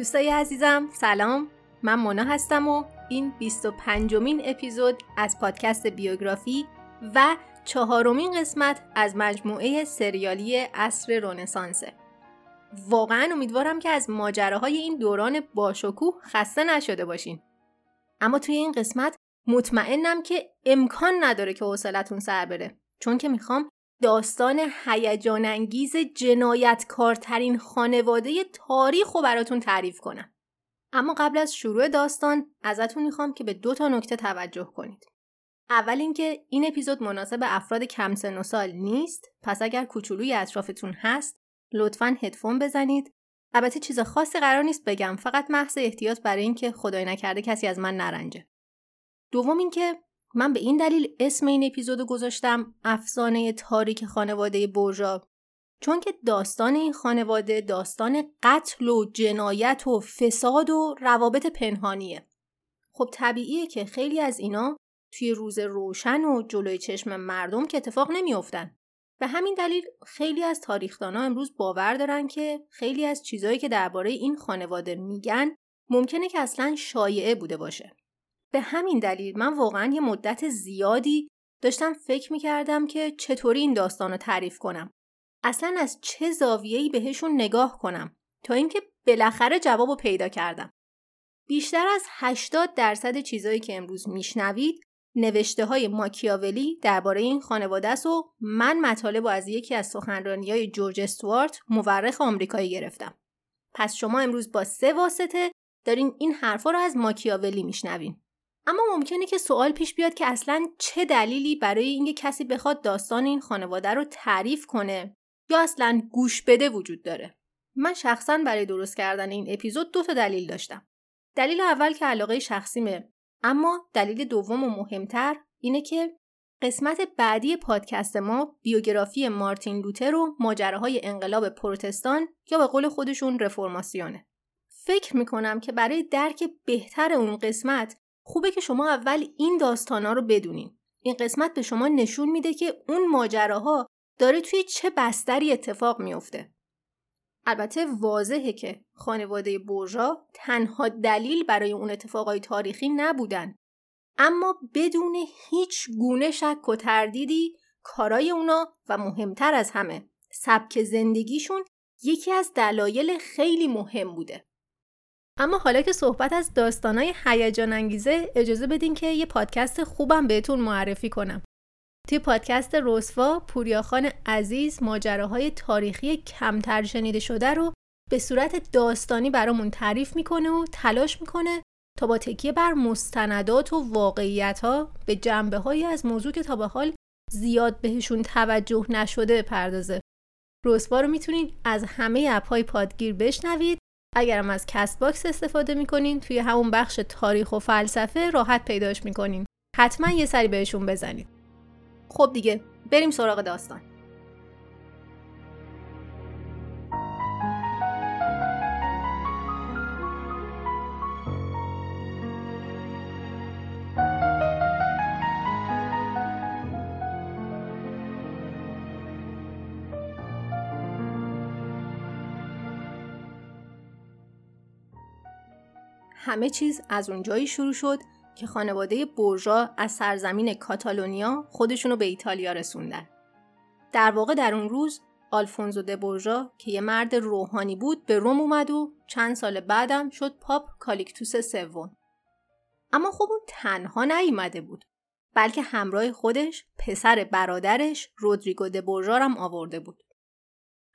دوستای عزیزم سلام. من مونا هستم و این 25 مین اپیزود از پادکست بیوگرافی و چهارمین قسمت از مجموعه سریالی اصر رونسانسه واقعا امیدوارم که از ماجراهای این دوران باشکوه خسته نشده باشین. اما توی این قسمت مطمئنم که امکان نداره که حوصلتون سر بره چون که می‌خوام داستان هیجان انگیز جنایتکارترین خانواده تاریخ رو براتون تعریف کنم. اما قبل از شروع داستان ازتون می‌خوام که به دو تا نکته توجه کنید. اول اینکه این اپیزود مناسب افراد کم سن و سال نیست پس اگر کوچولوی اطرافتون هست لطفا هدفون بزنید البته چیز خاصی قرار نیست بگم فقط محض احتیاط برای اینکه خدای نکرده کسی از من نرنجه دوم اینکه من به این دلیل اسم این اپیزودو گذاشتم افسانه تاریک خانواده بورژا چون که داستان این خانواده داستان قتل و جنایت و فساد و روابط پنهانیه. خب طبیعیه که خیلی از اینا توی روز روشن و جلوی چشم مردم که اتفاق نمیافتن. به همین دلیل خیلی از تاریخدانا امروز باور دارن که خیلی از چیزهایی که درباره این خانواده میگن ممکنه که اصلا شایعه بوده باشه. به همین دلیل من واقعا یه مدت زیادی داشتم فکر می‌کردم که چطوری این داستان رو تعریف کنم. اصلا از چه زاویه‌ای بهشون نگاه کنم تا اینکه بالاخره جواب رو پیدا کردم. بیشتر از 80 درصد چیزایی که امروز میشنوید نوشته های ماکیاولی درباره این خانواده است و من مطالب از یکی از سخنرانی های جورج استوارت مورخ آمریکایی گرفتم. پس شما امروز با سه واسطه دارین این حرفا رو از ماکیاولی میشنوین. اما ممکنه که سوال پیش بیاد که اصلا چه دلیلی برای اینکه کسی بخواد داستان این خانواده رو تعریف کنه یا اصلا گوش بده وجود داره. من شخصا برای درست کردن این اپیزود دو تا دلیل داشتم. دلیل اول که علاقه شخصیمه اما دلیل دوم و مهمتر اینه که قسمت بعدی پادکست ما بیوگرافی مارتین لوتر و ماجراهای انقلاب پروتستان یا به قول خودشون رفرماسیونه فکر می‌کنم که برای درک بهتر اون قسمت خوبه که شما اول این داستانا رو بدونین. این قسمت به شما نشون میده که اون ماجراها داره توی چه بستری اتفاق میفته. البته واضحه که خانواده برژا تنها دلیل برای اون اتفاقای تاریخی نبودن. اما بدون هیچ گونه شک و تردیدی کارای اونا و مهمتر از همه سبک زندگیشون یکی از دلایل خیلی مهم بوده. اما حالا که صحبت از داستانای هیجان انگیزه اجازه بدین که یه پادکست خوبم بهتون معرفی کنم. توی پادکست رسوا پوریاخان عزیز ماجراهای تاریخی کمتر شنیده شده رو به صورت داستانی برامون تعریف می‌کنه و تلاش می‌کنه تا با تکیه بر مستندات و واقعیت ها به جنبه های از موضوع که تا به حال زیاد بهشون توجه نشده بپردازه. رسوا رو می‌تونید از همه اپ های پادگیر بشنوید اگرم از Castbox استفاده می‌کنین توی همون بخش تاریخ و فلسفه راحت پیداش می‌کنین. حتما یه سری بهشون بزنید خب دیگه بریم سراغ داستان. همه چیز از اونجایی شروع شد که خانواده بورژا از سرزمین کاتالونیا خودشونو به ایتالیا رسوندن. در واقع در اون روز آلفونزو د بورژا که یه مرد روحانی بود به روم اومد و چند سال بعدم شد پاپ کالیکتوس سوم. اما خب اون تنها نیومده بود بلکه همراه خودش پسر برادرش رودریگو د بورژا هم آورده بود.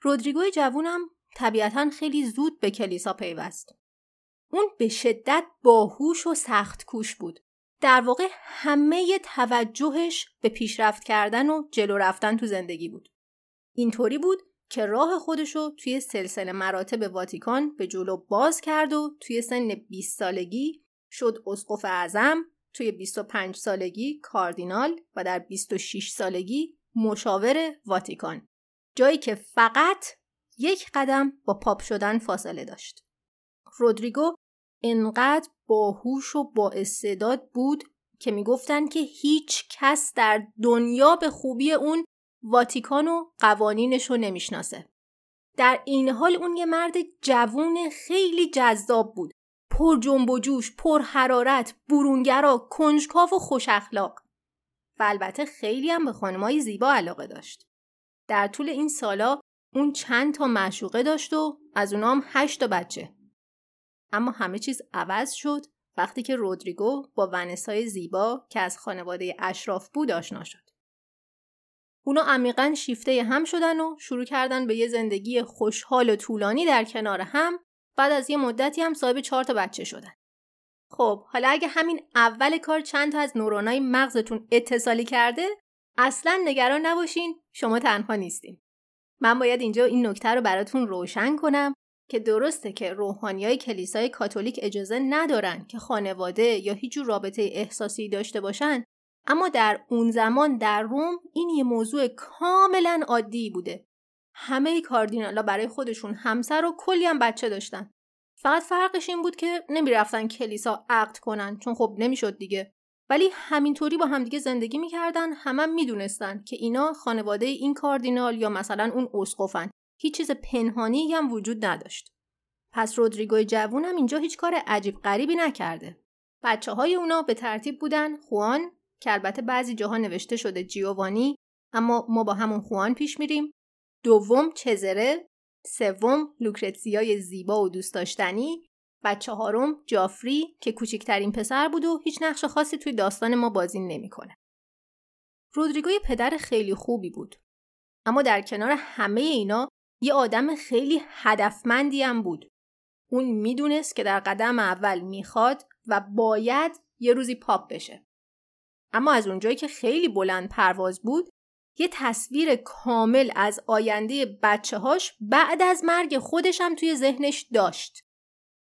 رودریگو جوونم طبیعتا خیلی زود به کلیسا پیوست. اون به شدت باهوش و سخت کوش بود. در واقع همه توجهش به پیشرفت کردن و جلو رفتن تو زندگی بود. اینطوری بود که راه خودشو توی سلسله مراتب واتیکان به جلو باز کرد و توی سن 20 سالگی شد اسقف اعظم، توی 25 سالگی کاردینال و در 26 سالگی مشاور واتیکان. جایی که فقط یک قدم با پاپ شدن فاصله داشت. رودریگو انقدر باهوش و با استعداد بود که می‌گفتن که هیچ کس در دنیا به خوبی اون واتیکان و قوانینش رو نمی‌شناسه. در این حال اون یه مرد جوون خیلی جذاب بود. پر جنب و جوش پر حرارت برونگرا کنجکاو و خوش اخلاق. و البته خیلی هم به خانمای زیبا علاقه داشت. در طول این سالا اون چند تا معشوقه داشت و از اونام هشت تا بچه. اما همه چیز عوض شد وقتی که رودریگو با ونسای زیبا که از خانواده اشراف بود آشنا شد. اونا عمیقا شیفته هم شدن و شروع کردن به یه زندگی خوشحال و طولانی در کنار هم بعد از یه مدتی هم صاحب چهار تا بچه شدن. خب حالا اگه همین اول کار چند تا از نورانای مغزتون اتصالی کرده اصلا نگران نباشین شما تنها نیستین. من باید اینجا این نکته رو براتون روشن کنم که درسته که روحانی های کلیسای کاتولیک اجازه ندارن که خانواده یا هیچ رابطه احساسی داشته باشن اما در اون زمان در روم این یه موضوع کاملا عادی بوده. همه کاردینالا برای خودشون همسر و کلی هم بچه داشتن. فقط فرقش این بود که نمی‌رفتن کلیسا عقد کنن چون خب نمی‌شد دیگه. ولی همینطوری با همدیگه زندگی می‌کردن همه هم می‌دونستن که اینا خانواده این کاردینال یا مثلا اون اسقفن. هیچ چیز پنهانی هم وجود نداشت. پس رودریگوی هم اینجا هیچ کار عجیب غریبی نکرده. بچه های اونا به ترتیب بودن خوان که البته بعضی جاها نوشته شده جیووانی اما ما با همون خوان پیش میریم. دوم چزره، سوم لوکرتسیای زیبا و دوست داشتنی و چهارم جافری که کوچکترین پسر بود و هیچ نقش خاصی توی داستان ما بازی نمی‌کنه. رودریگوی پدر خیلی خوبی بود. اما در کنار همه اینا یه آدم خیلی هدفمندی هم بود. اون می‌دونست که در قدم اول می‌خواد و باید یه روزی پاپ بشه. اما از اونجایی که خیلی بلند پرواز بود یه تصویر کامل از آینده بچه هاش بعد از مرگ خودش هم توی ذهنش داشت.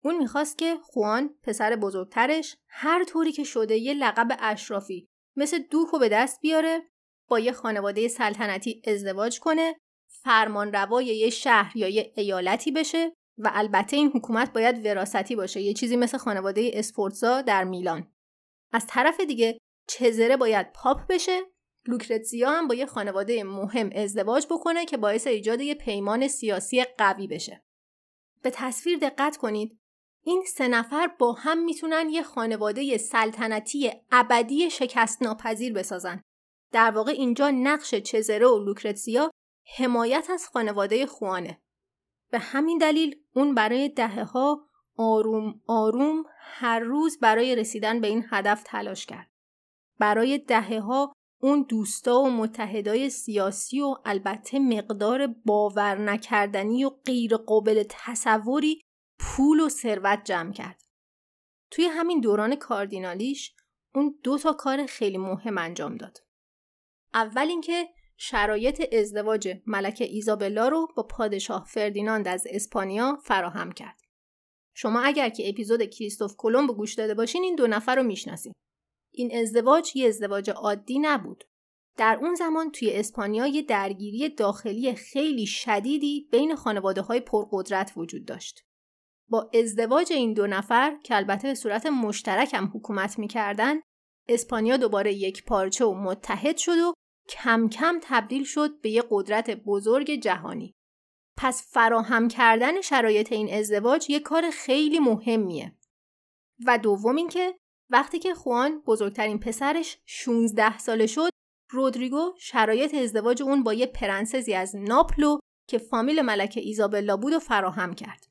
اون می‌خواست که خوان پسر بزرگترش هر طوری که شده یه لقب اشرافی مثل دوکو به دست بیاره با یه خانواده سلطنتی ازدواج کنه فرمان روای یه شهر یا یه ایالتی بشه و البته این حکومت باید وراستی باشه. یه چیزی مثل خانواده اسپورتزا در میلان. از طرف دیگه چزره باید پاپ بشه. لوکرتزیا هم با یه خانواده مهم ازدواج بکنه که باعث ایجاد یه پیمان سیاسی قوی بشه. به تصویر دقت کنید. این سه نفر با هم می‌تونن یه خانواده سلطنتی ابدی شکست ناپذیر بسازن. در واقع اینجا نقش چزره و لوکرتزیا حمایت از خانواده خوانه. به همین دلیل اون برای دهه ها آروم آروم هر روز برای رسیدن به این هدف تلاش کرد. برای دهه ها اون دوستا و متحدای سیاسی و البته مقدار باور نکردنی و غیر قابل تصوری پول و ثروت جمع کرد. توی همین دوران کاردینالیش اون دو تا کار خیلی مهم انجام داد. اول اینکه شرایط ازدواج ملکه ایزابلا رو با پادشاه فردیناند از اسپانیا فراهم کرد. شما اگر که اپیزود کریستوف کلمب گوش داده باشین این دو نفر رو می‌شناسید. این ازدواج یه ازدواج عادی نبود. در اون زمان توی اسپانیا یه درگیری داخلی خیلی شدیدی بین خانواده های پرقدرت وجود داشت. با ازدواج این دو نفر که البته به صورت مشترک هم حکومت می‌کردن اسپانیا دوباره یک پارچه و متحد شد و کم کم تبدیل شد به یه قدرت بزرگ جهانی. پس فراهم کردن شرایط این ازدواج یه کار خیلی مهمیه. و دوم اینکه وقتی که خوان بزرگترین پسرش 16 ساله شد رودریگو شرایط ازدواج اون با یه پرنسزی از ناپلو که فامیل ملکه ایزابلا بود و فراهم کرد.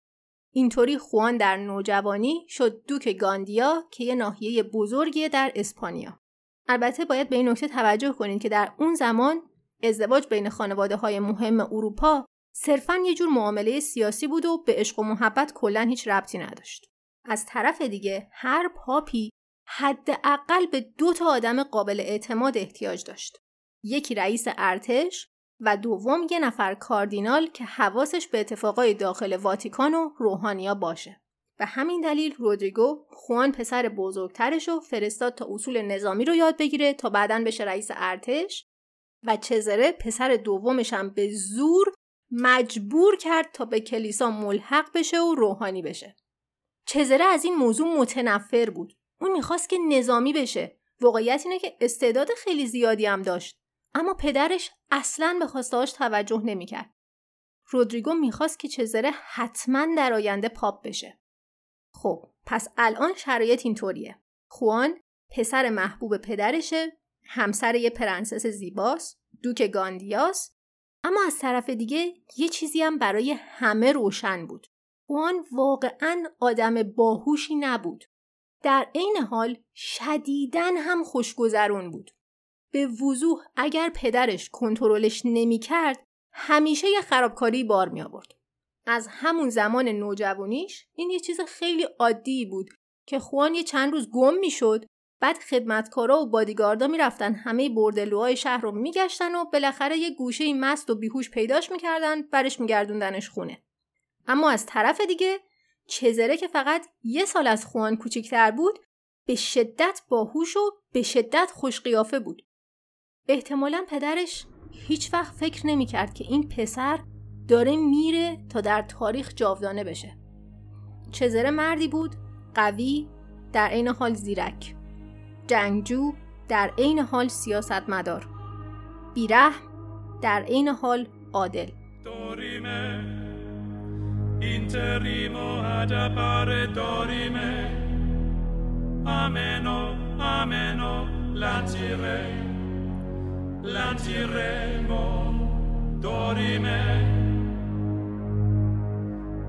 اینطوری خوان در نوجوانی شد دوک گاندیا که یه ناحیه بزرگیه در اسپانیا. البته باید به این نکته توجه کنید که در اون زمان ازدواج بین خانواده های مهم اروپا صرفا یه جور معامله سیاسی بود و به عشق و محبت کلا هیچ ربطی نداشت. از طرف دیگه هر پاپی حداقل به دو تا آدم قابل اعتماد احتیاج داشت. یکی رئیس ارتش و دوم یه نفر کاردینال که حواسش به اتفاقای داخل واتیکان و روحانیا باشه. به همین دلیل رودریگو خوان پسر بزرگترش رو فرستاد تا اصول نظامی رو یاد بگیره تا بعدا بشه رئیس ارتش و چزره پسر دومش هم به زور مجبور کرد تا به کلیسا ملحق بشه و روحانی بشه. چزره از این موضوع متنفر بود. اون می‌خواست که نظامی بشه. واقعیت اینه که استعداد خیلی زیادی هم داشت. اما پدرش اصلا به خواستهاش توجه نمی‌کرد. رودریگو می‌خواست که چزره حتما در آینده پاپ بشه. خب پس الان شرایط اینطوریه. خوان پسر محبوب پدرشه، همسر یه پرنسس زیباست، دوک گاندیاس، اما از طرف دیگه یه چیزی هم برای همه روشن بود. خوان واقعا آدم باهوشی نبود. در عین حال شدیدا هم خوشگذرون بود. به وضوح اگر پدرش کنترلش نمی‌کرد همیشه یه خرابکاری بار می آورد. از همون زمان نوجوانیش این یه چیز خیلی عادی بود که خوان یه چند روز گم می‌شد. بعد خدمتکارا و بادیگاردا می‌رفتن همه بردلوهای شهر رو میگشتن و بالاخره یه گوشه مست و بیهوش پیداش می‌کردن برش میگردوندنش خونه. اما از طرف دیگه چزره که فقط یه سال از خوان کوچیکتر بود به شدت باهوش و به شدت خوشقیافه بود. احتمالا پدرش هیچ وقت فکر نمی‌کرد که این پسر داره میره تا در تاریخ جاودانه بشه. چزره مردی بود قوی در عین حال زیرک. جنگجو در عین حال سیاستمدار. بیرحم در عین حال عادل.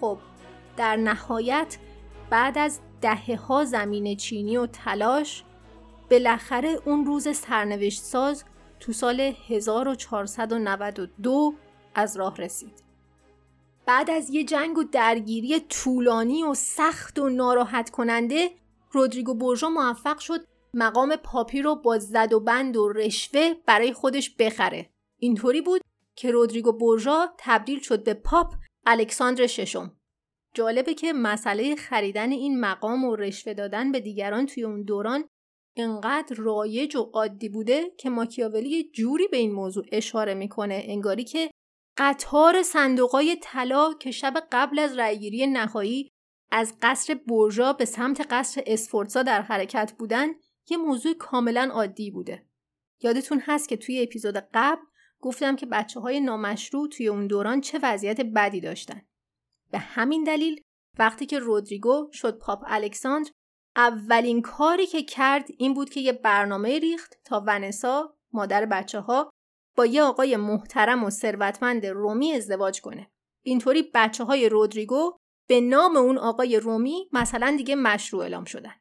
خب در نهایت بعد از دهه ها زمین چینی و تلاش بالاخره اون روز سرنوشت ساز تو سال 1492 از راه رسید. بعد از یه جنگ و درگیری طولانی و سخت و ناراحت کننده رودریگو بورژا موفق شد مقام پاپی رو با زد و بند و رشوه برای خودش بخره. اینطوری بود که رودریگو بورژا تبدیل شد به پاپ الکساندر ششم. جالبه که مسئله خریدن این مقام و رشوه دادن به دیگران توی اون دوران انقدر رایج و عادی بوده که ماکیاولی جوری به این موضوع اشاره می‌کنه انگاری که قطار صندوقای طلا که شب قبل از رأیگیری نهایی از قصر برژا به سمت قصر اسفورتزا در حرکت بودن یه موضوع کاملا عادی بوده. یادتون هست که توی اپیزود قبل گفتم که بچه های نامشروع توی اون دوران چه وضعیت بدی داشتن. به همین دلیل وقتی که رودریگو شد پاپ الکساندر اولین کاری که کرد این بود که یه برنامه ریخت تا ونسا مادر بچه ها با یه آقای محترم و ثروتمند رومی ازدواج کنه. اینطوری بچه های رودریگو به نام اون آقای رومی مثلا دیگه مشروع اعلام شدن.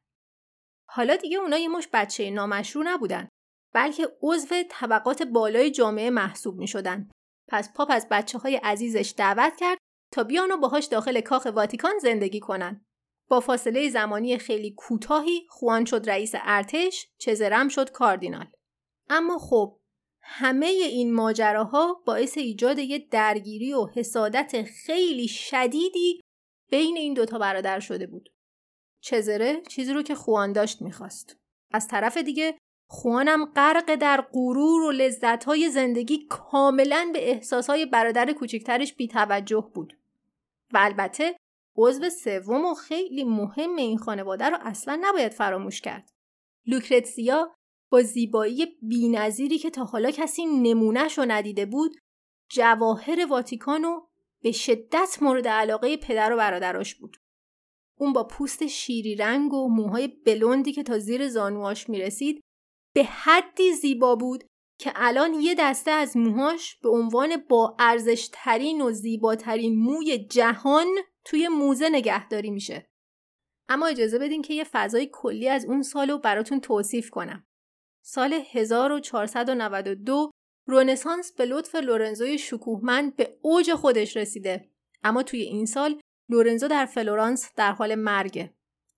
حالا دیگه اونا یه مش بچه نامشروع نبودن بلکه عضو طبقات بالای جامعه محسوب می شدن. پس پاپ از بچه های عزیزش دعوت کرد تا بیان و باهاش داخل کاخ واتیکان زندگی کنن. با فاصله زمانی خیلی کوتاهی خوان شد رئیس ارتش، چزرم شد کاردینال. اما خب همه این ماجراها باعث ایجاد یه درگیری و حسادت خیلی شدیدی بین این دوتا برادر شده بود. چزره چیزی رو که خوان داشت می‌خواست. از طرف دیگه خوانم غرق در غرور و لذتهای زندگی کاملا به احساسهای برادر کوچکترش بیتوجه بود. و البته عضو سوم و خیلی مهم این خانواده رو اصلا نباید فراموش کرد. لوکرتسیا با زیبایی بینظیری که تا حالا کسی نمونهش رو ندیده بود جواهر واتیکانو به شدت مورد علاقه پدر و برادراش بود. اون با پوست شیری رنگ و موهای بلوندی که تا زیر زانواش می‌رسید به حدی زیبا بود که الان یه دسته از موهاش به عنوان با ارزش ترین و زیباترین موی جهان توی موزه نگهداری میشه. اما اجازه بدین که یه فضای کلی از اون سال رو براتون توصیف کنم. سال 1492 رونسانس به لطف لورنزوی شکوهمند به اوج خودش رسیده. اما توی این سال لورنزو در فلورانس در حال مرگه.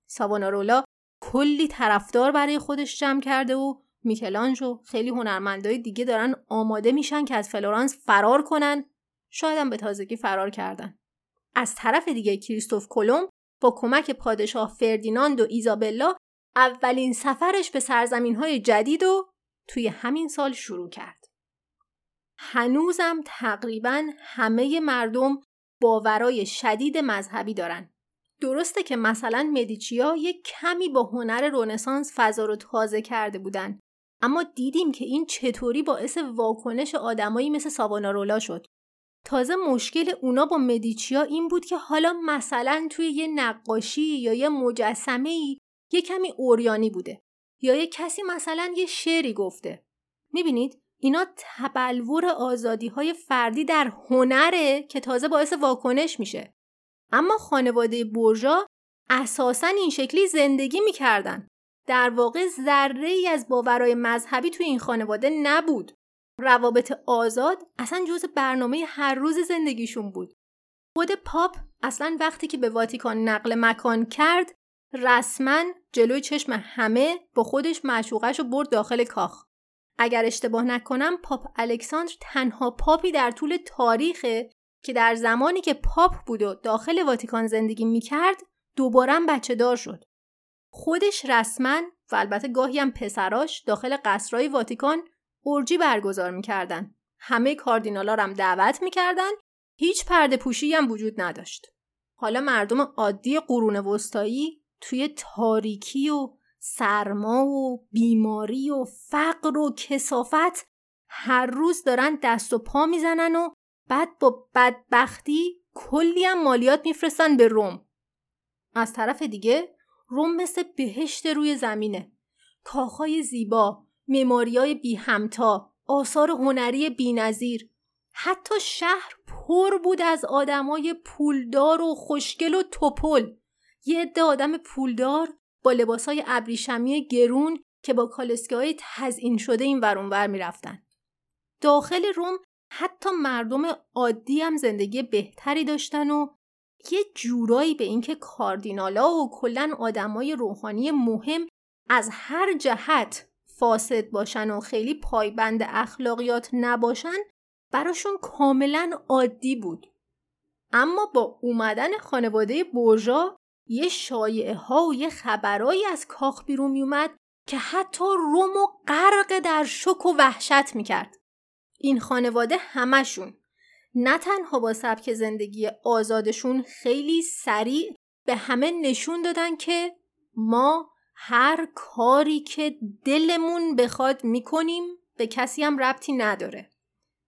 ساوانارولا کلی طرفدار برای خودش جمع کرده و میکلانژ و خیلی هنرمندای دیگه دارن آماده میشن که از فلورانس فرار کنن شاید هم به تازگی فرار کردن از طرف دیگه کریستوف کلمب با کمک پادشاه فردیناند و ایزابلا اولین سفرش به سرزمین های جدید و توی همین سال شروع کرد. هنوزم تقریبا همه مردم باورای شدید مذهبی دارن. درسته که مثلا مدیچیا یک کمی با هنر رونسانس فضا رو تازه کرده بودن اما دیدیم که این چطوری باعث واکنش آدمایی مثل ساوانارولا شد. تازه مشکل اونا با مدیچیا این بود که حالا مثلا توی یه نقاشی یا یه مجسمه ای یه کمی اوریانی بوده یا یه کسی مثلا یه شعری گفته. می‌بینید؟ اینا تبلور آزادی های فردی در هنره که تازه باعث واکنش میشه. اما خانواده برژا اساسا این شکلی زندگی می‌کردن. در واقع ذره ای از باورای مذهبی توی این خانواده نبود. روابط آزاد اصلا جز برنامه هر روز زندگیشون بود. خود پاپ اصلا وقتی که به واتیکان نقل مکان کرد رسما جلوی چشم همه با خودش معشوقش رو برد داخل کاخ. اگر اشتباه نکنم پاپ الکساندر تنها پاپی در طول تاریخه که در زمانی که پاپ بود و داخل واتیکان زندگی می‌کرد دوباره بچه دار شد. خودش رسما و البته گاهی هم پسراش داخل قصرهای واتیکان ارجی برگزار می‌کردن. همه کاردینالا هم دعوت می‌کردن. هیچ پرده پوشی هم وجود نداشت. حالا مردم عادی قرون وسطایی توی تاریکی و سرما و بیماری و فقر و کسافت هر روز دارن دست و پا می‌زنن و بعد با بدبختی کلی هم مالیات میفرستن به روم. از طرف دیگه روم مثل بهشت روی زمینه. کاخهای زیبا های بی همتا آثار هنری بینظیر. حتی شهر پر بود از آدمای پولدار و خوشگل و توپل. یه عده آدم پولدار با لباسای ابریشمی گرون که با کالسکه های تزئین شده این ورونور می‌رفتن. داخل روم حتی مردم عادی هم زندگی بهتری داشتن و یه جورایی به اینکه کاردینالا و کلا آدمای روحانی مهم از هر جهت فاسد باشن و خیلی پایبند اخلاقیات نباشن براشون کاملا عادی بود. اما با اومدن خانواده برژا یه شایعه ها و یه خبرایی از کاخ بیرون میومد که حتی روم و غرق در شک و وحشت می‌کرد. این خانواده همشون نه تنها با سبک زندگی آزادشون خیلی سریع به همه نشون دادن که ما هر کاری که دلمون بخواد می‌کنیم به کسی هم ربطی نداره.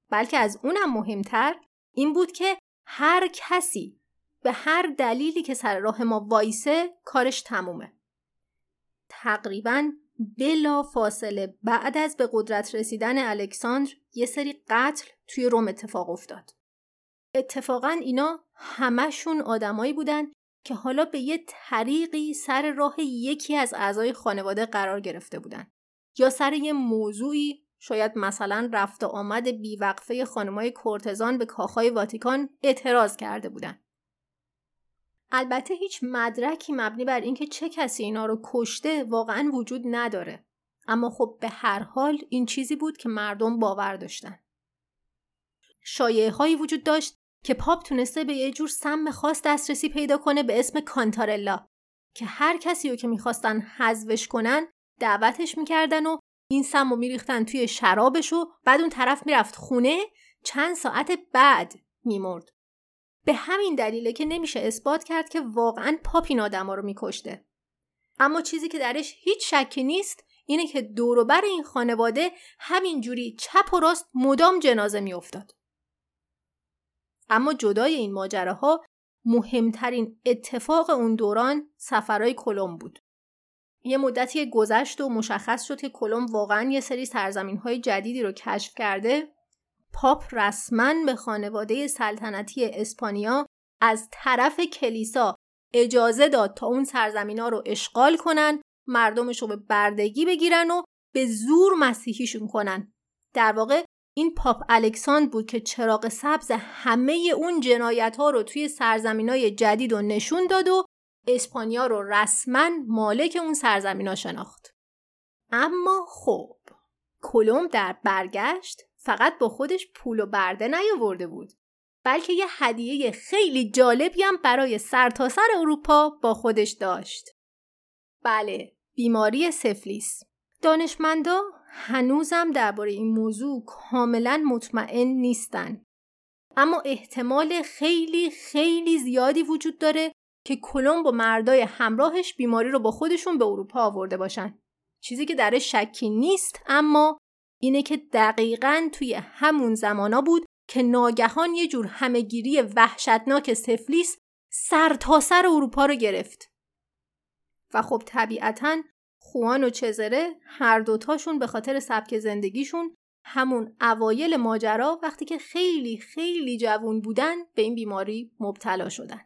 بلکه از اونم مهمتر این بود که هر کسی به هر دلیلی که سر راه ما وایسه کارش تمومه. تقریبا بلا فاصله بعد از به قدرت رسیدن الکساندر یه سری قتل توی روم اتفاق افتاد. اتفاقا اینا همشون آدمایی بودن که حالا به یه طریقی سر راه یکی از اعضای خانواده قرار گرفته بودن یا سر یه موضوعی شاید مثلا رفت آمد بیوقفه خانمای کورتزان به کاخهای واتیکان اعتراض کرده بودن. البته هیچ مدرکی مبنی بر اینکه چه کسی اینا رو کشته واقعا وجود نداره. اما خب به هر حال این چیزی بود که مردم باور داشتن. شایعه هایی وجود داشت که پاپ تونسته به یه جور سم خاص دسترسی پیدا کنه به اسم کانتارلا که هر کسی رو که می‌خواستن حذفش کنن دعوتش می‌کردن و این سم رو میریختن توی شرابش و بعد اون طرف می‌رفت خونه چند ساعت بعد میمرد. به همین دلیله که نمیشه اثبات کرد که واقعا پاپ این آدم رو میکشته. اما چیزی که درش هیچ شکی نیست اینه که دوروبر این خانواده همینجوری چپ و راست مدام جنازه میافتاد. اما جدای این ماجراها مهمترین اتفاق اون دوران سفرهای کلم بود. یه مدتی گذشت و مشخص شد که کلم واقعا یه سری سرزمین های جدیدی رو کشف کرده پاپ رسما به خانواده سلطنتی اسپانیا از طرف کلیسا اجازه داد تا اون سرزمین ها رو اشغال کنن مردمش رو به بردگی بگیرن و به زور مسیحیشون کنن در واقع این پاپ الکساند بود که چراغ سبز همه اون جنایت ها رو توی سرزمین های جدید و نشون داد و اسپانیا رو رسما مالک اون سرزمین ها شناخت. اما خب کلم در برگشت فقط با خودش پول و برده نیاورده بود بلکه یه هدیه خیلی جالبی هم برای سرتاسر سر اروپا با خودش داشت. بله، بیماری سفلیس. دانشمندا هنوزم درباره این موضوع کاملا مطمئن نیستن. اما احتمال خیلی خیلی زیادی وجود داره که کلمب و مردای همراهش بیماری رو با خودشون به اروپا آورده باشن. چیزی که درش شکی نیست اما اینه که دقیقا توی همون زمانا بود که ناگهان یه جور همهگیری وحشتناک سفلیس سر تا سر اروپا رو گرفت. و خب طبیعتا خوان و چزره هر دوتاشون به خاطر سبک زندگیشون همون اوایل ماجرا وقتی که خیلی خیلی جوون بودن به این بیماری مبتلا شدن.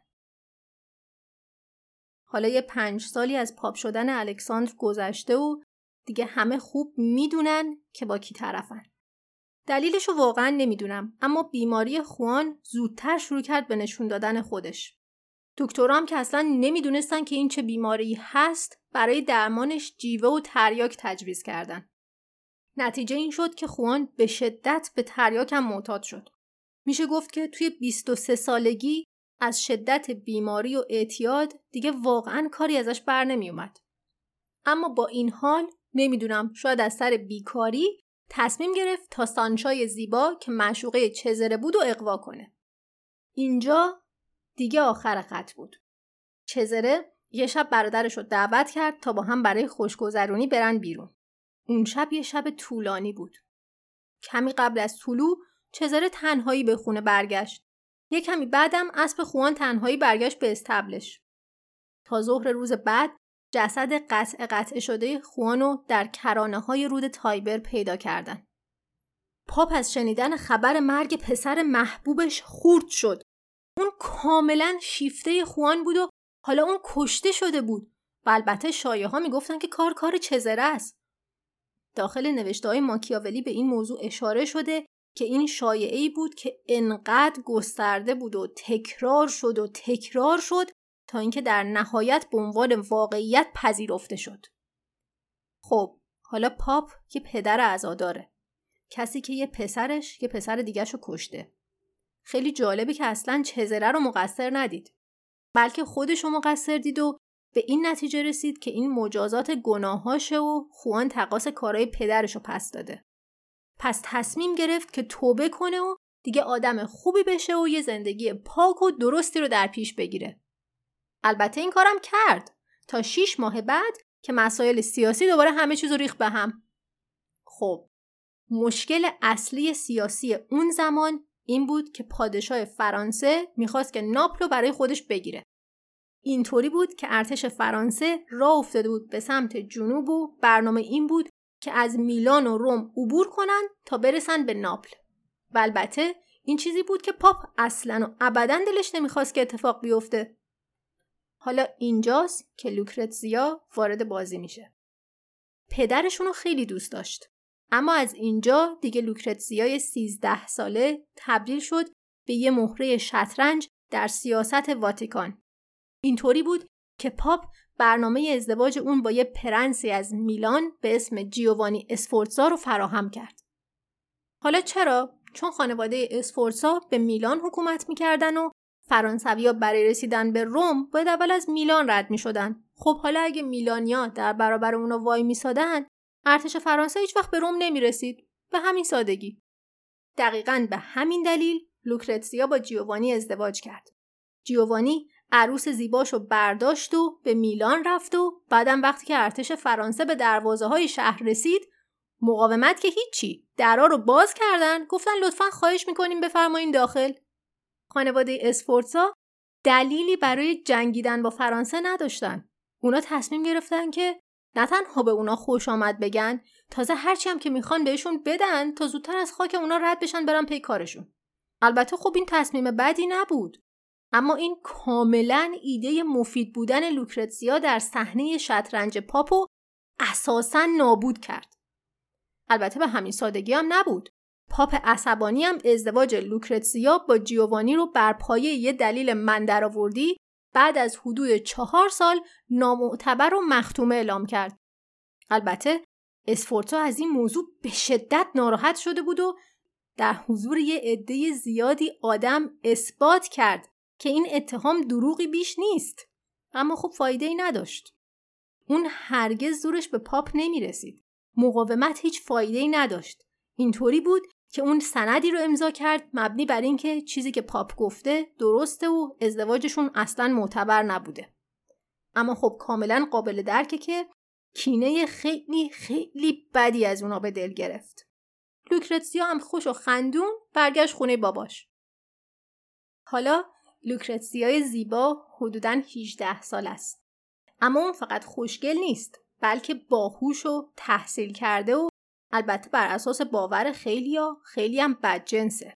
حالا یه پنج سالی از پاپ شدن الکساندر گذشته و دیگه همه خوب می‌دونن که با کی طرفن. دلیلش رو واقعا نمی‌دونم اما بیماری خوان زودتر شروع کرد به نشون دادن خودش. دکترام که اصلا نمی‌دونستن که این چه بیماری هست برای درمانش جیوه و تریاک تجویز کردن. نتیجه این شد که خوان به شدت به تریاک هم معتاد شد. میشه گفت که توی 23 سالگی از شدت بیماری و اعتیاد دیگه واقعا کاری ازش بر نمی اومد. اما با این حال نمی‌دونم شاید از سر بیکاری تصمیم گرفت تا سانچای زیبا که معشوقه چزره بود و اقوا کنه. اینجا دیگه آخر خط بود. چزره یه شب برادرش رو دعوت کرد تا با هم برای خوشگذرونی برن بیرون. اون شب یه شب طولانی بود. کمی قبل از طلوع چزره تنهایی به خونه برگشت. یه کمی بعدم اسب خوان تنهایی برگشت به استبلش. تا ظهر روز بعد جسد قطع قطع شده خوانو در کرانه های رود تایبر پیدا کردن. پاپ از شنیدن خبر مرگ پسر محبوبش خورد شد. اون کاملا شیفته خوان بود و حالا اون کشته شده بود و البته شایه ها می‌گفتن که کار کار چزره است. داخل نوشته های ماکیاولی به این موضوع اشاره شده که این شایعه ای بود که انقدر گسترده بود و تکرار شد و تکرار شد تا اینکه در نهایت به عنوان واقعیت پذیرفته شد. خب حالا پاپ یه پدر عزاداره. کسی که یه پسرش یه پسر دیگهشو کشته. خیلی جالبه که اصلا چزره رو مقصر ندید. بلکه خودشو مقصر دید و به این نتیجه رسید که این مجازات گناهاشه و خوان تقاس کارهای پدرشو پس داده. پس تصمیم گرفت که توبه کنه و دیگه آدم خوبی بشه و یه زندگی پاک و درستی رو در پیش بگیره. البته این کارم کرد تا شیش ماه بعد که مسائل سیاسی دوباره همه چیز رو ریخ به هم. خب مشکل اصلی سیاسی اون زمان این بود که پادشاه فرانسه می‌خواست که ناپل رو برای خودش بگیره. اینطوری بود که ارتش فرانسه راه افتاده بود به سمت جنوب و برنامه این بود که از میلان و روم عبور کنن تا برسن به ناپل. و البته این چیزی بود که پاپ اصلا و ابدا دلش نمی‌خواست که اتفاق بیفته. حالا اینجاست که لوکرتزیا وارد بازی میشه. پدرشون رو خیلی دوست داشت. اما از اینجا دیگه لوکرتزیای 13 ساله تبدیل شد به یه مهره شطرنج در سیاست واتیکان. اینطوری بود که پاپ برنامه ازدواج اون با یه پرنسی از میلان به اسم جیوانی اسفورتزا رو فراهم کرد. حالا چرا؟ چون خانواده اسفورتزا به میلان حکومت می‌کردن و فرانسویا برای رسیدن به روم باید اول از میلان رد می شدن. خب حالا اگه میلانیا در برابر اونا وای میسادن ارتش فرانسه هیچ وقت به روم نمی رسید. به همین سادگی. دقیقا به همین دلیل لوکرتسیا با جیوانی ازدواج کرد. جیوانی عروس زیباشو برداشت و به میلان رفت و بعدم وقتی که ارتش فرانسه به دروازه های شهر رسید مقاومت که هیچی درا رو باز کردن گفتن لطفا خواهش می‌کنیم بفرمایین داخل خانواده اسفورتزا دلیلی برای جنگیدن با فرانسه نداشتن. اونا تصمیم گرفتن که نه تنها به اونا خوش آمد بگن تازه هرچی هم که می‌خوان بهشون بدن تا زودتر از خاک اونا رد بشن برن پی کارشون. البته خب این تصمیم بدی نبود. اما این کاملا ایده مفید بودن لوکرتزیا در صحنه شطرنج پاپو اساسا نابود کرد. البته به همین سادگی هم نبود. پاپ عصبانی هم ازدواج لوکرتسیا با جیوانی رو بر پایه یه دلیل من درآوردی بعد از حدود چهار سال نامعتبر و مختومه اعلام کرد. البته اسفورتا از این موضوع به شدت ناراحت شده بود و در حضور یه عده زیادی آدم اثبات کرد که این اتهام دروغی بیش نیست. اما خب فایده ای نداشت. اون هرگز زورش به پاپ نمی رسید مقاومت هیچ فایده ای نداشت. اینطوری بود که اون سندی رو امضا کرد مبنی بر اینکه چیزی که پاپ گفته درسته و ازدواجشون اصلا معتبر نبوده. اما خب کاملا قابل درکه که کینه خیلی خیلی بدی از اونا به دل گرفت. لوکرتسیا هم خوش و خندون برگشت خونه باباش. حالا لوکرتسیای زیبا حدوداً 18 سال است. اما اون فقط خوشگل نیست بلکه باهوش و تحصیل کرده و البته بر اساس باور خیلی ها خیلی هم بدجنسه.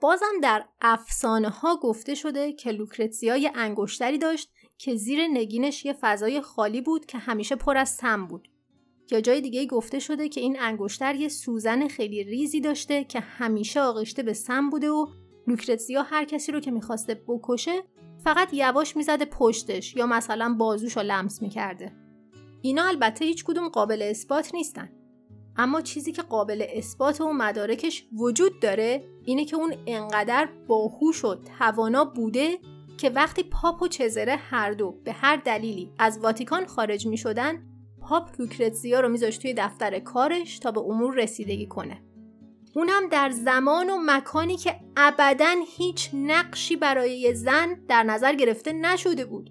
بازم در افسانه ها گفته شده که لوکرتزیا یه انگشتری داشت که زیر نگینش یه فضای خالی بود که همیشه پر از سم بود. یا جای دیگه گفته شده که این انگشتر یه سوزن خیلی ریزی داشته که همیشه آغشته به سم بوده و لوکرتزیا هر کسی رو که می‌خواسته بکشه فقط یواش می‌زده پشتش یا مثلا بازوش رو لمس می‌کرده. اینا البته هیچ کدوم قابل اثبات نیستن. اما چیزی که قابل اثبات و مدارکش وجود داره اینه که اون انقدر باهوش و توانا بوده که وقتی پاپ و چزره هر دو به هر دلیلی از واتیکان خارج می شدن پاپ لوکرتزیا رو میذاشت توی دفتر کارش تا به امور رسیدگی کنه. اونم در زمان و مکانی که ابدا هیچ نقشی برای زن در نظر گرفته نشده بود.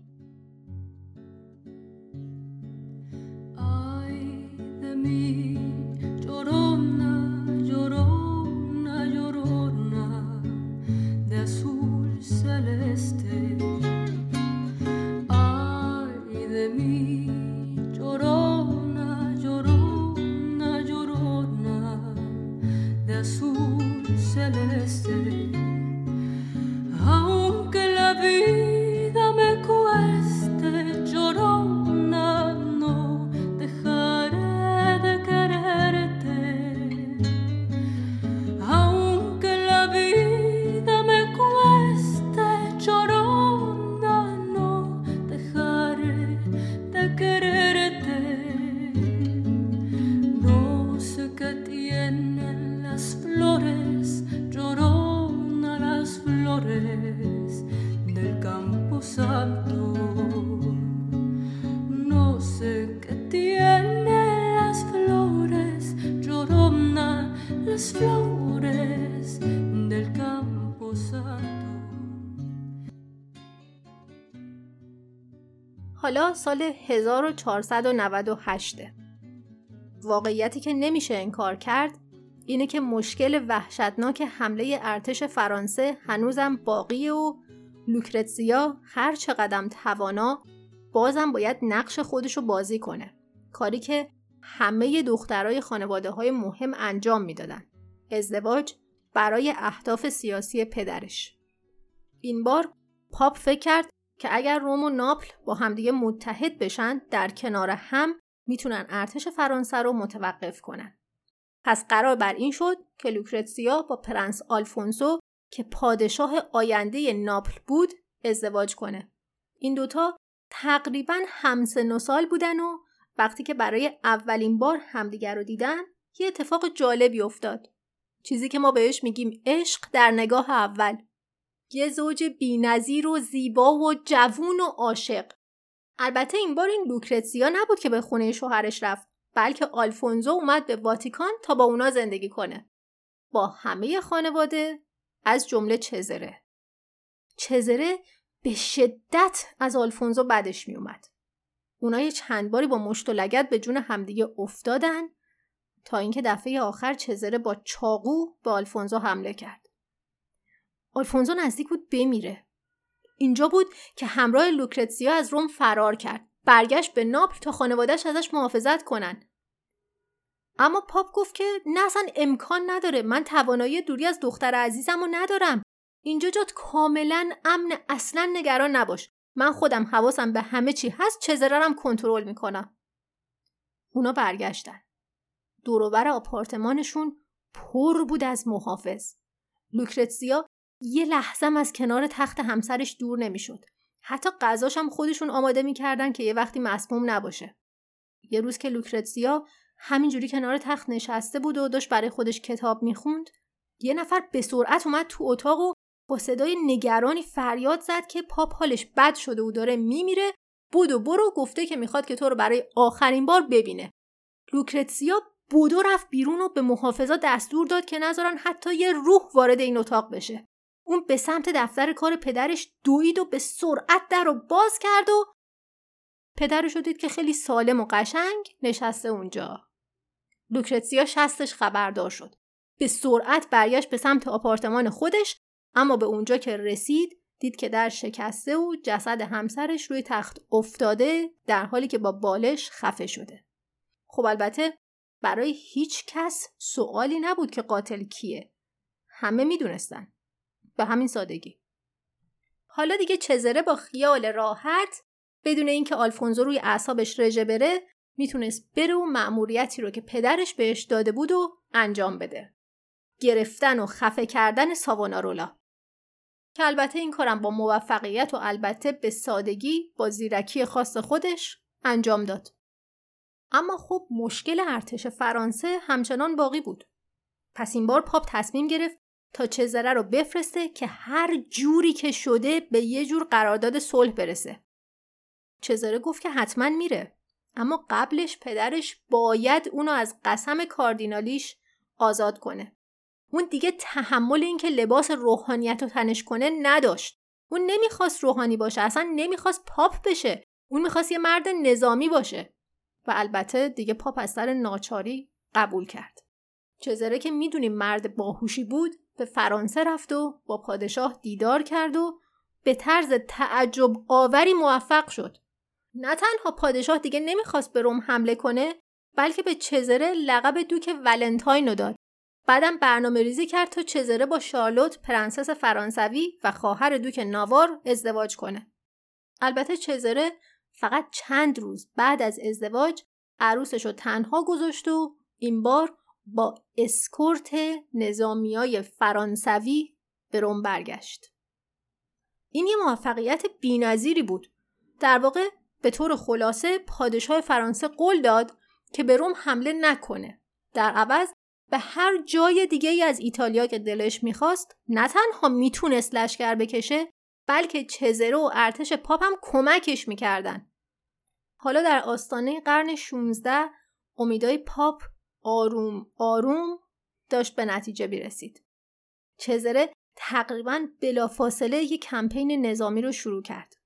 Sele حالا سال 1498 واقعیتی که نمیشه انکار کرد اینه که مشکل وحشتناک حمله ارتش فرانسه هنوزم باقی و لوکرتزیا هر چقدر توانا بازم باید نقش خودشو بازی کنه. کاری که همه دخترای خانواده های مهم انجام می‌دادن. ازدواج برای اهداف سیاسی پدرش. این بار پاپ فکر کرد که اگر روم و ناپل با همدیگه متحد بشن در کنار هم می‌تونن ارتش فرانسه رو متوقف کنن. پس قرار بر این شد که لوکرتسیا با پرنس آلفونسو که پادشاه آینده ناپل بود ازدواج کنه. این دوتا تقریبا همسن و سال بودن و وقتی که برای اولین بار همدیگر رو دیدن یه اتفاق جالبی افتاد. چیزی که ما بهش میگیم عشق در نگاه اول. یه زوج بینظیر و زیبا و جوون و عاشق. البته این بار این لوکرتزیا نبود که به خونه شوهرش رفت بلکه آلفونزو اومد به واتیکان تا با اونا زندگی کنه. با همه خانواده از جمله چزره. چزره به شدت از آلفونزو بدش میومد اونا یه چند باری با مشت و لگت به جون همدیگه افتادن تا اینکه دفعه آخر چزره با چاقو به آلفونزو حمله کرد. آلفونزو نزدیک بود بمیره. اینجا بود که همراه لوکرتسیا از روم فرار کرد. برگشت به ناپل تا خانوادهش ازش محافظت کنن. اما پاپ گفت که نه اصلا امکان نداره. من توانایی دوری از دختر عزیزم رو ندارم. اینجا جات کاملا امن اصلا نگران نباش. من خودم حواسم به همه چی هست چزررم کنترل می‌کنم. اونا برگشتن. دوروبر آپارتمانشون پر بود از محافظ. لوکرتسیا یه لحظم از کنار تخت همسرش دور نمی‌شد. حتی غذاش هم خودشون آماده می‌کردن که یه وقتی مسموم نباشه. یه روز که لوکرتسیا همینجوری کنار تخت نشسته بود و داشت برای خودش کتاب می‌خوند یه نفر به سرعت اومد تو اتاق و با صدای نگرانی فریاد زد که پاپ حالش بد شده و داره میمیره و برو گفته که می‌خواد که تو رو برای آخرین بار ببینه لوکرتسیا بودو رفت بیرون و به محافظا دستور داد که نذارن حتی یه روح وارد این اتاق بشه اون به سمت دفتر کار پدرش دوید و به سرعت در رو باز کرد و پدرش رو دید که خیلی سالم و قشنگ نشسته اونجا لوکرتسیا شستش خبردار شد به سرعت برگشت به سمت آپارتمان خودش اما به اونجا که رسید دید که در شکسته و جسد همسرش روی تخت افتاده در حالی که با بالش خفه شده. خب البته برای هیچ کس سوالی نبود که قاتل کیه. همه می‌دونستن. به همین سادگی. حالا دیگه چزره با خیال راحت بدون اینکه آلفونزو روی اعصابش رژه بره می‌تونست بره و مأموریتی رو که پدرش بهش داده بود و انجام بده. گرفتن و خفه کردن ساوانارولا. که البته این کارم با موفقیت و البته به سادگی با زیرکی خاص خودش انجام داد. اما خب مشکل ارتش فرانسه همچنان باقی بود. پس این بار پاپ تصمیم گرفت تا چزره رو بفرسته که هر جوری که شده به یه جور قرارداد صلح برسه. چزره گفت که حتما میره. اما قبلش پدرش باید اونو از قسم کاردینالیش آزاد کنه. اون دیگه تحمل اینکه لباس روحانیت رو تنش کنه نداشت. اون نمی‌خواست روحانی باشه. اصلا نمی‌خواست پاپ بشه. اون می‌خواست یه مرد نظامی باشه. و البته دیگه پاپ از سر ناچاری قبول کرد. چزره که می‌دونیم مرد باهوشی بود به فرانسه رفت و با پادشاه دیدار کرد و به طرز تعجب آوری موفق شد. نه تنها پادشاه دیگه نمی‌خواست به روم حمله کنه بلکه به چزره لقب دوک ولنتاین رو داد بعدم برنامه ریزی کرد تا چزره با شارلوت پرنسس فرانسوی و خواهر دوک ناوار ازدواج کنه. البته چزره فقط چند روز بعد از ازدواج عروسش رو تنها گذاشت و این بار با اسکورت نظامیای فرانسوی به روم برگشت. این یه موفقیت بینظیری بود. در واقع به طور خلاصه پادشاه فرانسه قول داد که به روم حمله نکنه. در عوض به هر جای دیگه از ایتالیا که دلش می‌خواست نه تنها می‌تونست لشکر بکشه بلکه چزره و ارتش پاپ هم کمکش می‌کردن. حالا در آستانه قرن 16 امیدای پاپ آروم آروم داشت به نتیجه بیرسید. چزره تقریبا بلافاصله یک کمپین نظامی رو شروع کرد.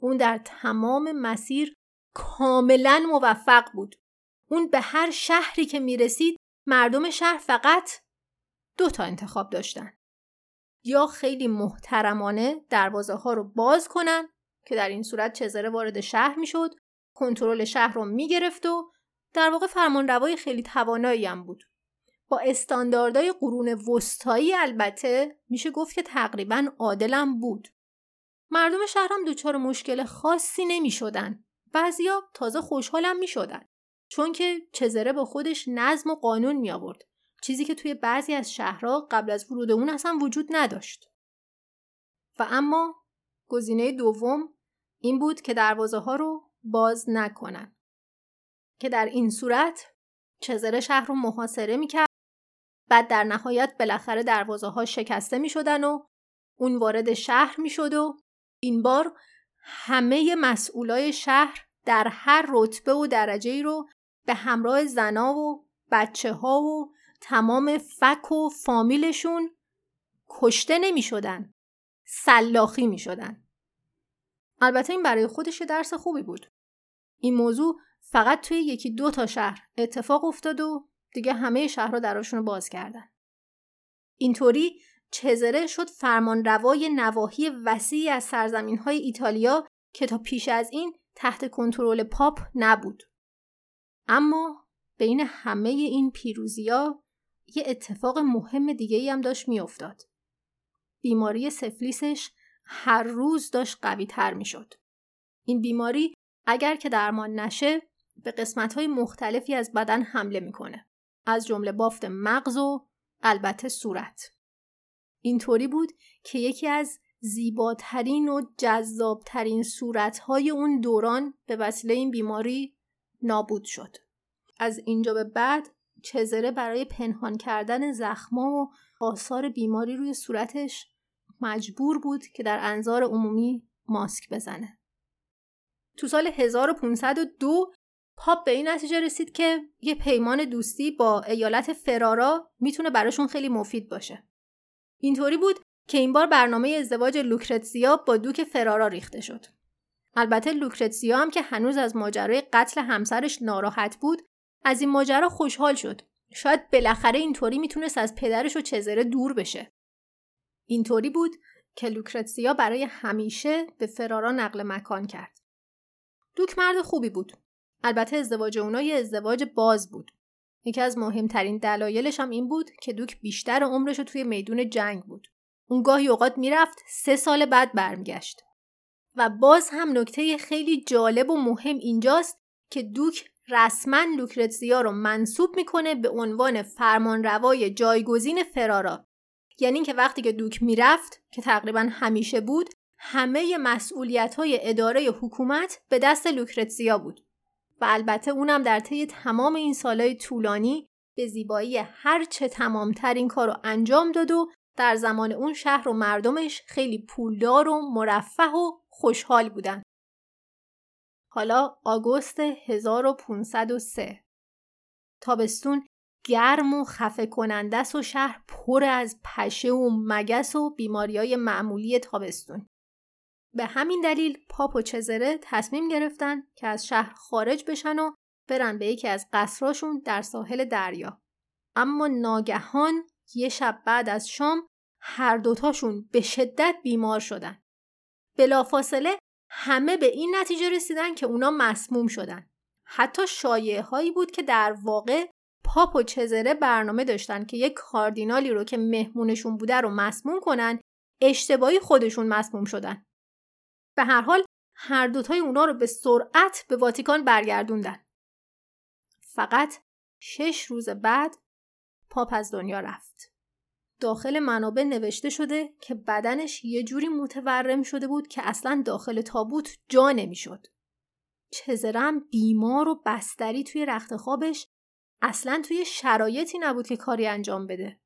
اون در تمام مسیر کاملا موفق بود. اون به هر شهری که می‌رسید مردم شهر فقط دو تا انتخاب داشتن. یا خیلی محترمانه دروازه ها رو باز کنن که در این صورت چزره وارد شهر می‌شد کنترل شهر رو می‌گرفت و در واقع فرمانروای خیلی توانایی هم بود. با استانداردهای قرون وسطایی البته میشه گفت که تقریبا عادلم بود. مردم شهرم دچار مشکل خاصی نمی شدن. بعضیا تازه خوشحالم می شدن. چون که چزره با خودش نظم و قانون می آورد. چیزی که توی بعضی از شهرها قبل از ورود اون اصلا وجود نداشت. و اما گزینه دوم این بود که دروازه ها رو باز نکنن. که در این صورت چزره شهر رو محاصره می‌کرد بعد در نهایت بالاخره دروازه ها شکسته می شدن و اون وارد شهر می شد و این بار همه مسئولای شهر در هر رتبه و درجه ای رو به همراه زنا و بچه ها و تمام فک و فامیلشون کشته نمی شدن. سلاخی می شدن. البته این برای خودش درس خوبی بود. این موضوع فقط توی یکی دو تا شهر اتفاق افتاد و دیگه همه شهرها دراشون رو باز کردن. اینطوری چزره شد فرمان روای نواحی وسیعی از سرزمین های ایتالیا که تا پیش از این تحت کنترل پاپ نبود. اما بین همه این پیروزیا یه اتفاق مهم دیگه ای هم داشت میافتاد. بیماری سفلیسش هر روز داشت قوی تر می شد. این بیماری اگر که درمان نشه به قسمت های مختلفی از بدن حمله می‌کنه. از جمله بافت مغز و البته صورت. اینطوری بود که یکی از زیباترین و جذابترین صورتهای اون دوران به وسیله این بیماری نابود شد. از اینجا به بعد چزره برای پنهان کردن زخما و آثار بیماری روی صورتش مجبور بود که در انظار عمومی ماسک بزنه. تو سال 1502 پاپ به این نتیجه رسید که یه پیمان دوستی با ایالت فرارا می‌تونه براشون خیلی مفید باشه. اینطوری بود که این بار برنامه ازدواج لوکرتزیا با دوک فرارا ریخته شد. البته لوکرتزیا هم که هنوز از ماجرای قتل همسرش ناراحت بود از این ماجرا خوشحال شد. شاید بالاخره اینطوری می‌تونست از پدرش و چزره دور بشه. اینطوری بود که لوکرتزیا برای همیشه به فرارا نقل مکان کرد. دوک مرد خوبی بود. البته ازدواج اونا یه ازدواج باز بود. یکی از مهمترین دلایلش هم این بود که دوک بیشتر عمرش توی میدون جنگ بود. اون گاهی اوقات می‌رفت سه سال بعد برمیگشت. و باز هم نکته خیلی جالب و مهم اینجاست که دوک رسما لوکرتزیا رو منصوب می‌کنه به عنوان فرمانروای جایگزین فرارا یعنی اینکه وقتی که دوک می‌رفت که تقریبا همیشه بود همه مسئولیت های اداره حکومت به دست لوکرتزیا بود و البته اونم در طی تمام این سالهای طولانی به زیبایی هر چه تمامتر این کار رو انجام داد و در زمان اون شهر و مردمش خیلی پولدار و مرفه و خوشحال بودن. حالا آگوست 1503 تابستون گرم و خفه کننده و شهر پر از پشه و مگس و بیماری های معمولی تابستون. به همین دلیل پاپ و چزره تصمیم گرفتن که از شهر خارج بشن و برن به یکی از قصراشون در ساحل دریا. اما ناگهان یه شب بعد از شام هر دوتاشون به شدت بیمار شدن. بلافاصله همه به این نتیجه رسیدن که اونا مسموم شدن. حتی شایعه هایی بود که در واقع پاپ و چزره برنامه داشتن که یک کاردینالی رو که مهمونشون بوده رو مسموم کنن اشتباهی خودشون مسموم شدن. به هر حال هر دوتای اونا رو به سرعت به واتیکان برگردوندن. فقط شش روز بعد پاپ از دنیا رفت. داخل منابع نوشته شده که بدنش یه جوری متورم شده بود که اصلا داخل تابوت جا نمی‌شد. چزرم بیمار و بستری توی رخت خوابش اصلا توی شرایطی نبود که کاری انجام بده.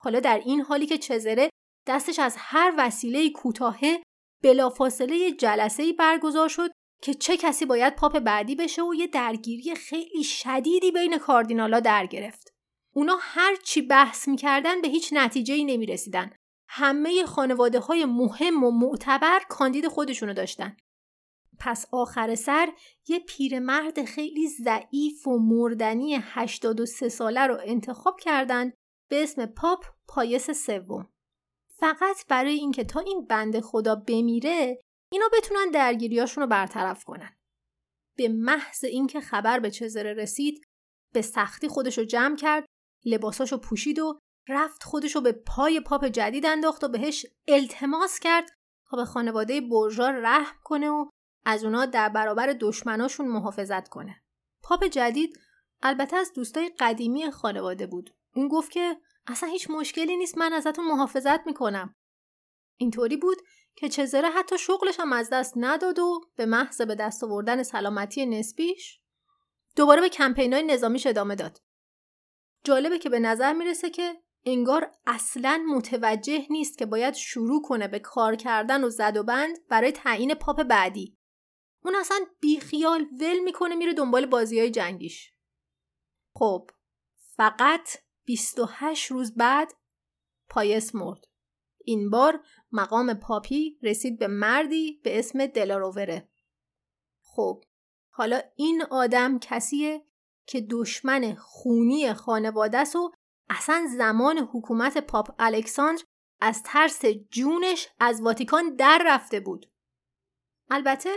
حالا در این حالی که چزره دستش از هر وسیله کوتاهه بلافاصله یه جلسه ای برگزار شد که چه کسی باید پاپ بعدی بشه و یه درگیری خیلی شدیدی بین کاردینالا در گرفت. اونا هر چی بحث می‌کردن به هیچ نتیجه ای نمی رسیدن. همه خانواده های مهم و معتبر کاندید خودشونو داشتن. پس آخر سر یه پیرمرد خیلی ضعیف و مردنی 83 ساله رو انتخاب کردند به اسم پاپ پایس سوم. فقط برای اینکه تا این بنده خدا بمیره اینا بتونن درگیریاشون رو برطرف کنن. به محض اینکه خبر به چزره رسید به سختی خودش رو جمع کرد لباساشو پوشید و رفت خودشو به پای پاپ جدید انداخت و بهش التماس کرد تا به خانواده بورژا رحم کنه و از اونا در برابر دشمناشون محافظت کنه. پاپ جدید البته از دوستای قدیمی خانواده بود. اون گفت که اصلا هیچ مشکلی نیست من ازتون محافظت می‌کنم. اینطوری بود که چزره حتی شغلش هم از دست نداد و به محض به دست آوردن سلامتی نسبیش دوباره به کمپینای نظامیش ادامه داد. جالبه که به نظر می‌رسه که انگار اصلا متوجه نیست که باید شروع کنه به کار کردن و زد و بند برای تعیین پاپ بعدی. اون اصلا بیخیال ول می‌کنه میره دنبال بازی های جنگیش. خب فقط 28 روز بعد پایس مرد. این بار مقام پاپی رسید به مردی به اسم دلارووره. خب حالا این آدم کسیه که دشمن خونی خانواده و اصلا زمان حکومت پاپ الکساندر از ترس جونش از واتیکان در رفته بود. البته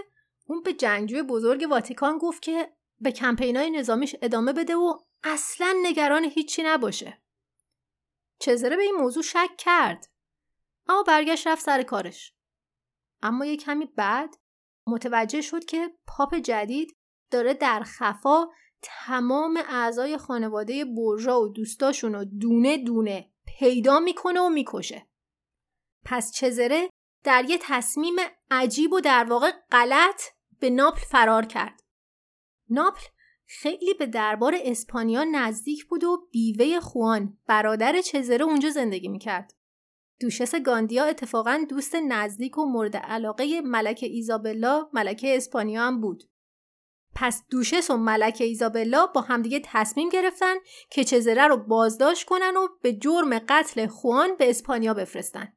اون به جنگجوی بزرگ واتیکان گفت که به کمپینای نظامیش ادامه بده و اصلا نگران هیچی نباشه. چزره به این موضوع شک کرد. اما برگشت رفت سر کارش. اما یه کمی بعد متوجه شد که پاپ جدید داره در خفا تمام اعضای خانواده برژا و دوستاشون رو دونه دونه پیدا می‌کنه و می‌کشه. پس چزره در یه تصمیم عجیب و در واقع غلط به ناپل فرار کرد. ناپل خیلی به دربار اسپانیا نزدیک بود و بیوه خوان برادر چزره اونجا زندگی می‌کرد. دوشس گاندیا اتفاقا دوست نزدیک و مورد علاقه ملکه ایزابلا ملکه اسپانیا هم بود. پس دوشس و ملکه ایزابلا با همدیگه تصمیم گرفتن که چزره رو بازداشت کنن و به جرم قتل خوان به اسپانیا بفرستن.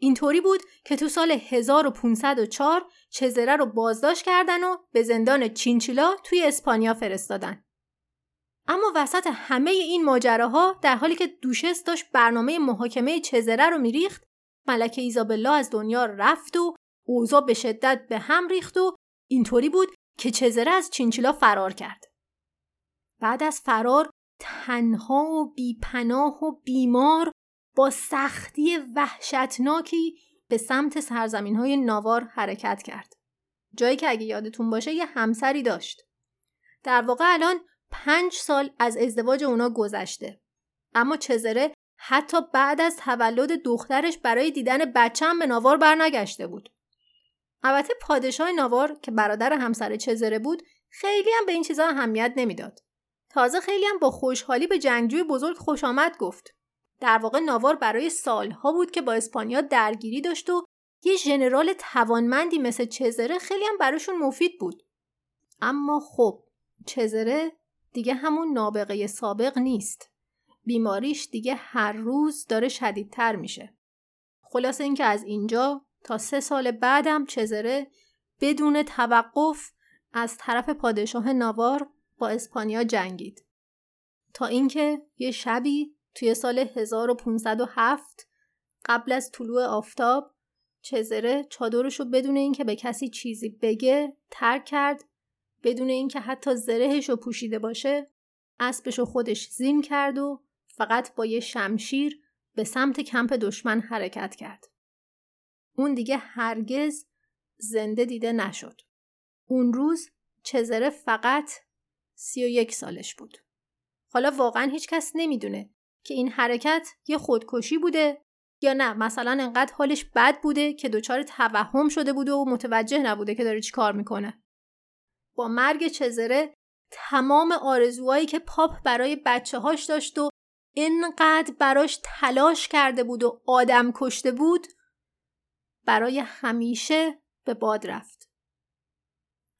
اینطوری بود که تو سال 1504 چزره رو بازداشت کردن و به زندان چینچیلا توی اسپانیا فرستادن. اما وسط همه این ماجراها در حالی که دوشس داشت برنامه محاکمه چزره رو میریخت ملکه ایزابلا از دنیا رفت و اوضاع به شدت به هم ریخت و اینطوری بود که چزره از چینچیلا فرار کرد. بعد از فرار تنها و بیپناه و بیمار با سختی وحشتناکی به سمت سرزمین های ناوار حرکت کرد. جایی که اگه یادتون باشه یه همسری داشت. در واقع الان پنج سال از ازدواج اونا گذشته. اما چزره حتی بعد از تولد دخترش برای دیدن بچه هم به ناوار برنگشته بود. البته پادشاه ناوار که برادر همسر چزره بود خیلی هم به این چیزا اهمیت نمی‌داد. تازه خیلی هم با خوشحالی به جنگجوی بزرگ خوش آمد گفت. در واقع ناوار برای سالها بود که با اسپانیا درگیری داشت و یه ژنرال توانمندی مثل چزره خیلی هم براشون مفید بود. اما خب چزره دیگه همون نابغه سابق نیست. بیماریش دیگه هر روز داره شدیدتر میشه. خلاصه اینکه از اینجا تا سه سال بعدم چزره بدون توقف از طرف پادشاه ناوار با اسپانیا جنگید. تا اینکه یه شبی توی سال 1507 قبل از طلوع آفتاب چزره چادرشو بدون اینکه به کسی چیزی بگه ترک کرد بدون اینکه حتی زرهش رو پوشیده باشه اسبش خودش زین کرد و فقط با یه شمشیر به سمت کمپ دشمن حرکت کرد. اون دیگه هرگز زنده دیده نشد. اون روز چزره فقط سی و یک سالش بود. حالا واقعا هیچ کس نمی‌دونه که این حرکت یه خودکشی بوده یا نه مثلا انقدر حالش بد بوده که دچار توهم شده بوده و متوجه نبوده که داره چی کار می‌کنه. با مرگ چزره تمام آرزوهایی که پاپ برای بچه هاش داشت و اینقدر براش تلاش کرده بود و آدم کشته بود برای همیشه به باد رفت.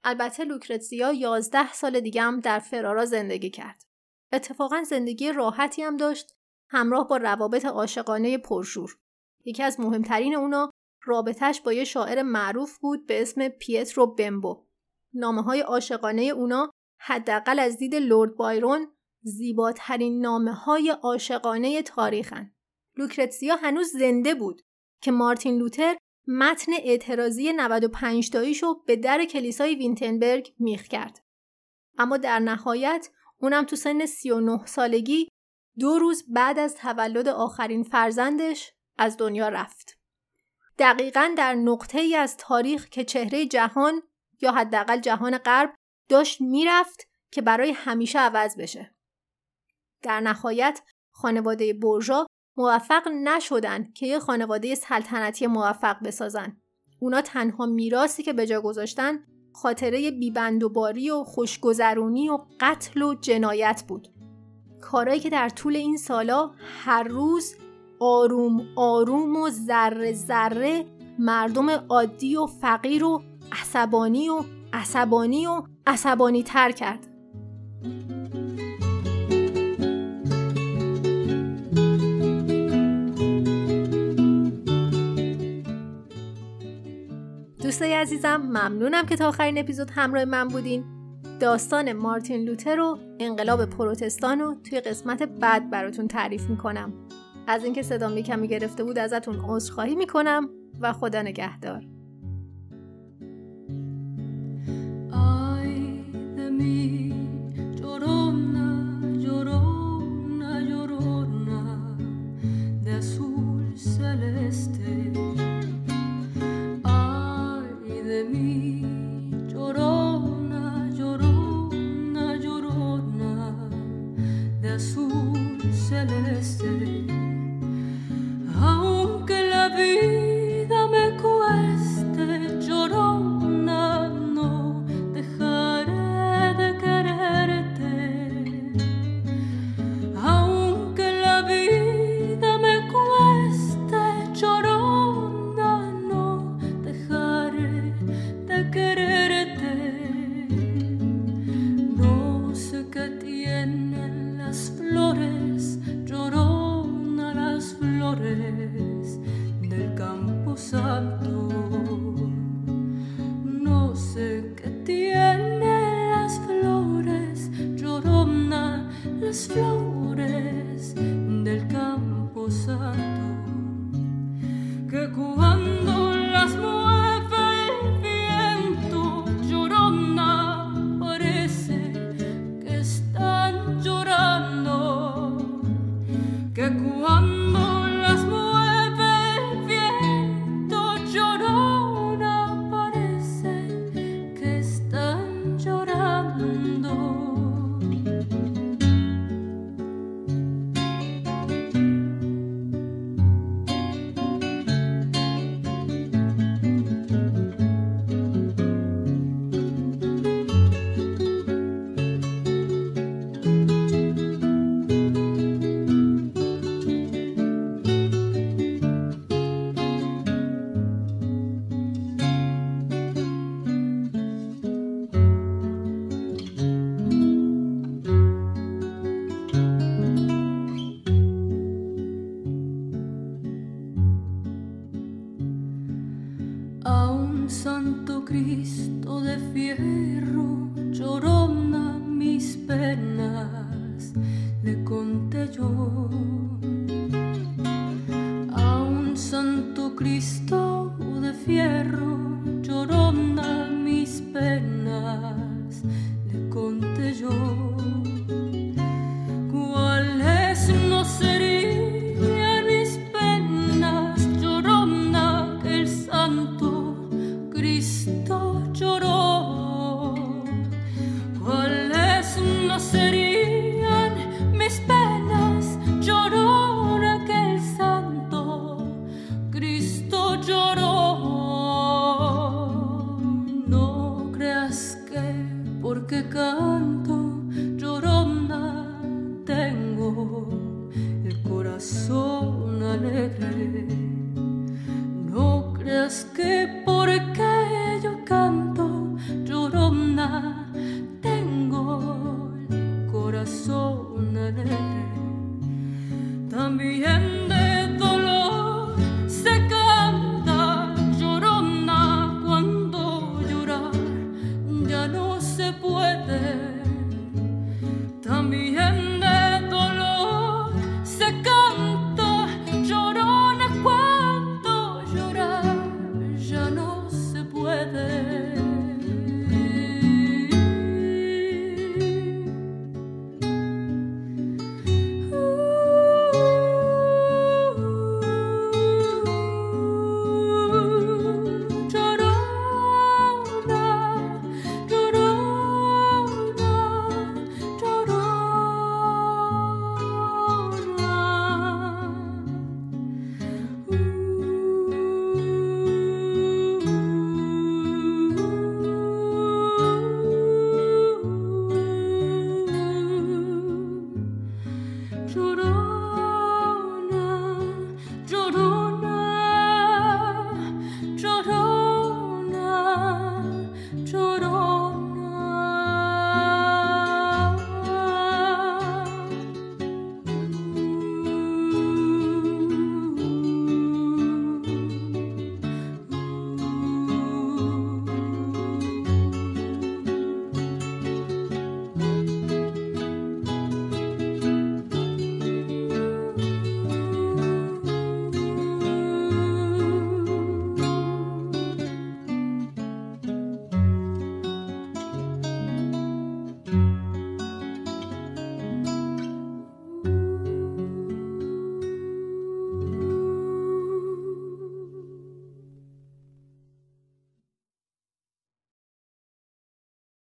البته لوکرتزیا یازده سال دیگه هم در فرارا زندگی کرد. اتفاقا زندگی راحتی هم داشت همراه با روابط عاشقانه پرشور. یکی از مهمترین اونا رابطش با یه شاعر معروف بود به اسم پیترو بمبو. نامه های عاشقانه اونا حداقل از دید لورد بایرون زیباترین نامه های عاشقانه تاریخن. لوکرتسیا هنوز زنده بود که مارتین لوتر متن اعتراضی 95 تاییشو به در کلیسای وینتنبرگ میخ کرد. اما در نهایت اونم تو سن 39 سالگی دو روز بعد از تولد آخرین فرزندش از دنیا رفت. دقیقا در نقطه ای از تاریخ که چهره جهان یا حداقل جهان غرب داشت می‌رفت که برای همیشه عوض بشه. در نهایت خانواده برژا موفق نشدن که یه خانواده سلطنتی موفق بسازن. اونا تنها میراثی که به جا گذاشتن خاطره بیبندوباری و خوشگذرونی و قتل و جنایت بود. کارایی که در طول این سالا هر روز آروم آروم و ذره ذره مردم عادی و فقیر و عصبانی و عصبانی و عصبانی تر کرد. دوستای عزیزم ممنونم که تا آخرین اپیزود همراه من بودین. داستان مارتین لوتر و انقلاب پروتستان رو توی قسمت بعد براتون تعریف می‌کنم. از اینکه صدام کمی گرفته بود ازتون عذرخواهی می‌کنم و خدا نگهدار. celeste azul celeste, aunque la vida santo Cristo de fierro, llorona mis penas, le conté yo.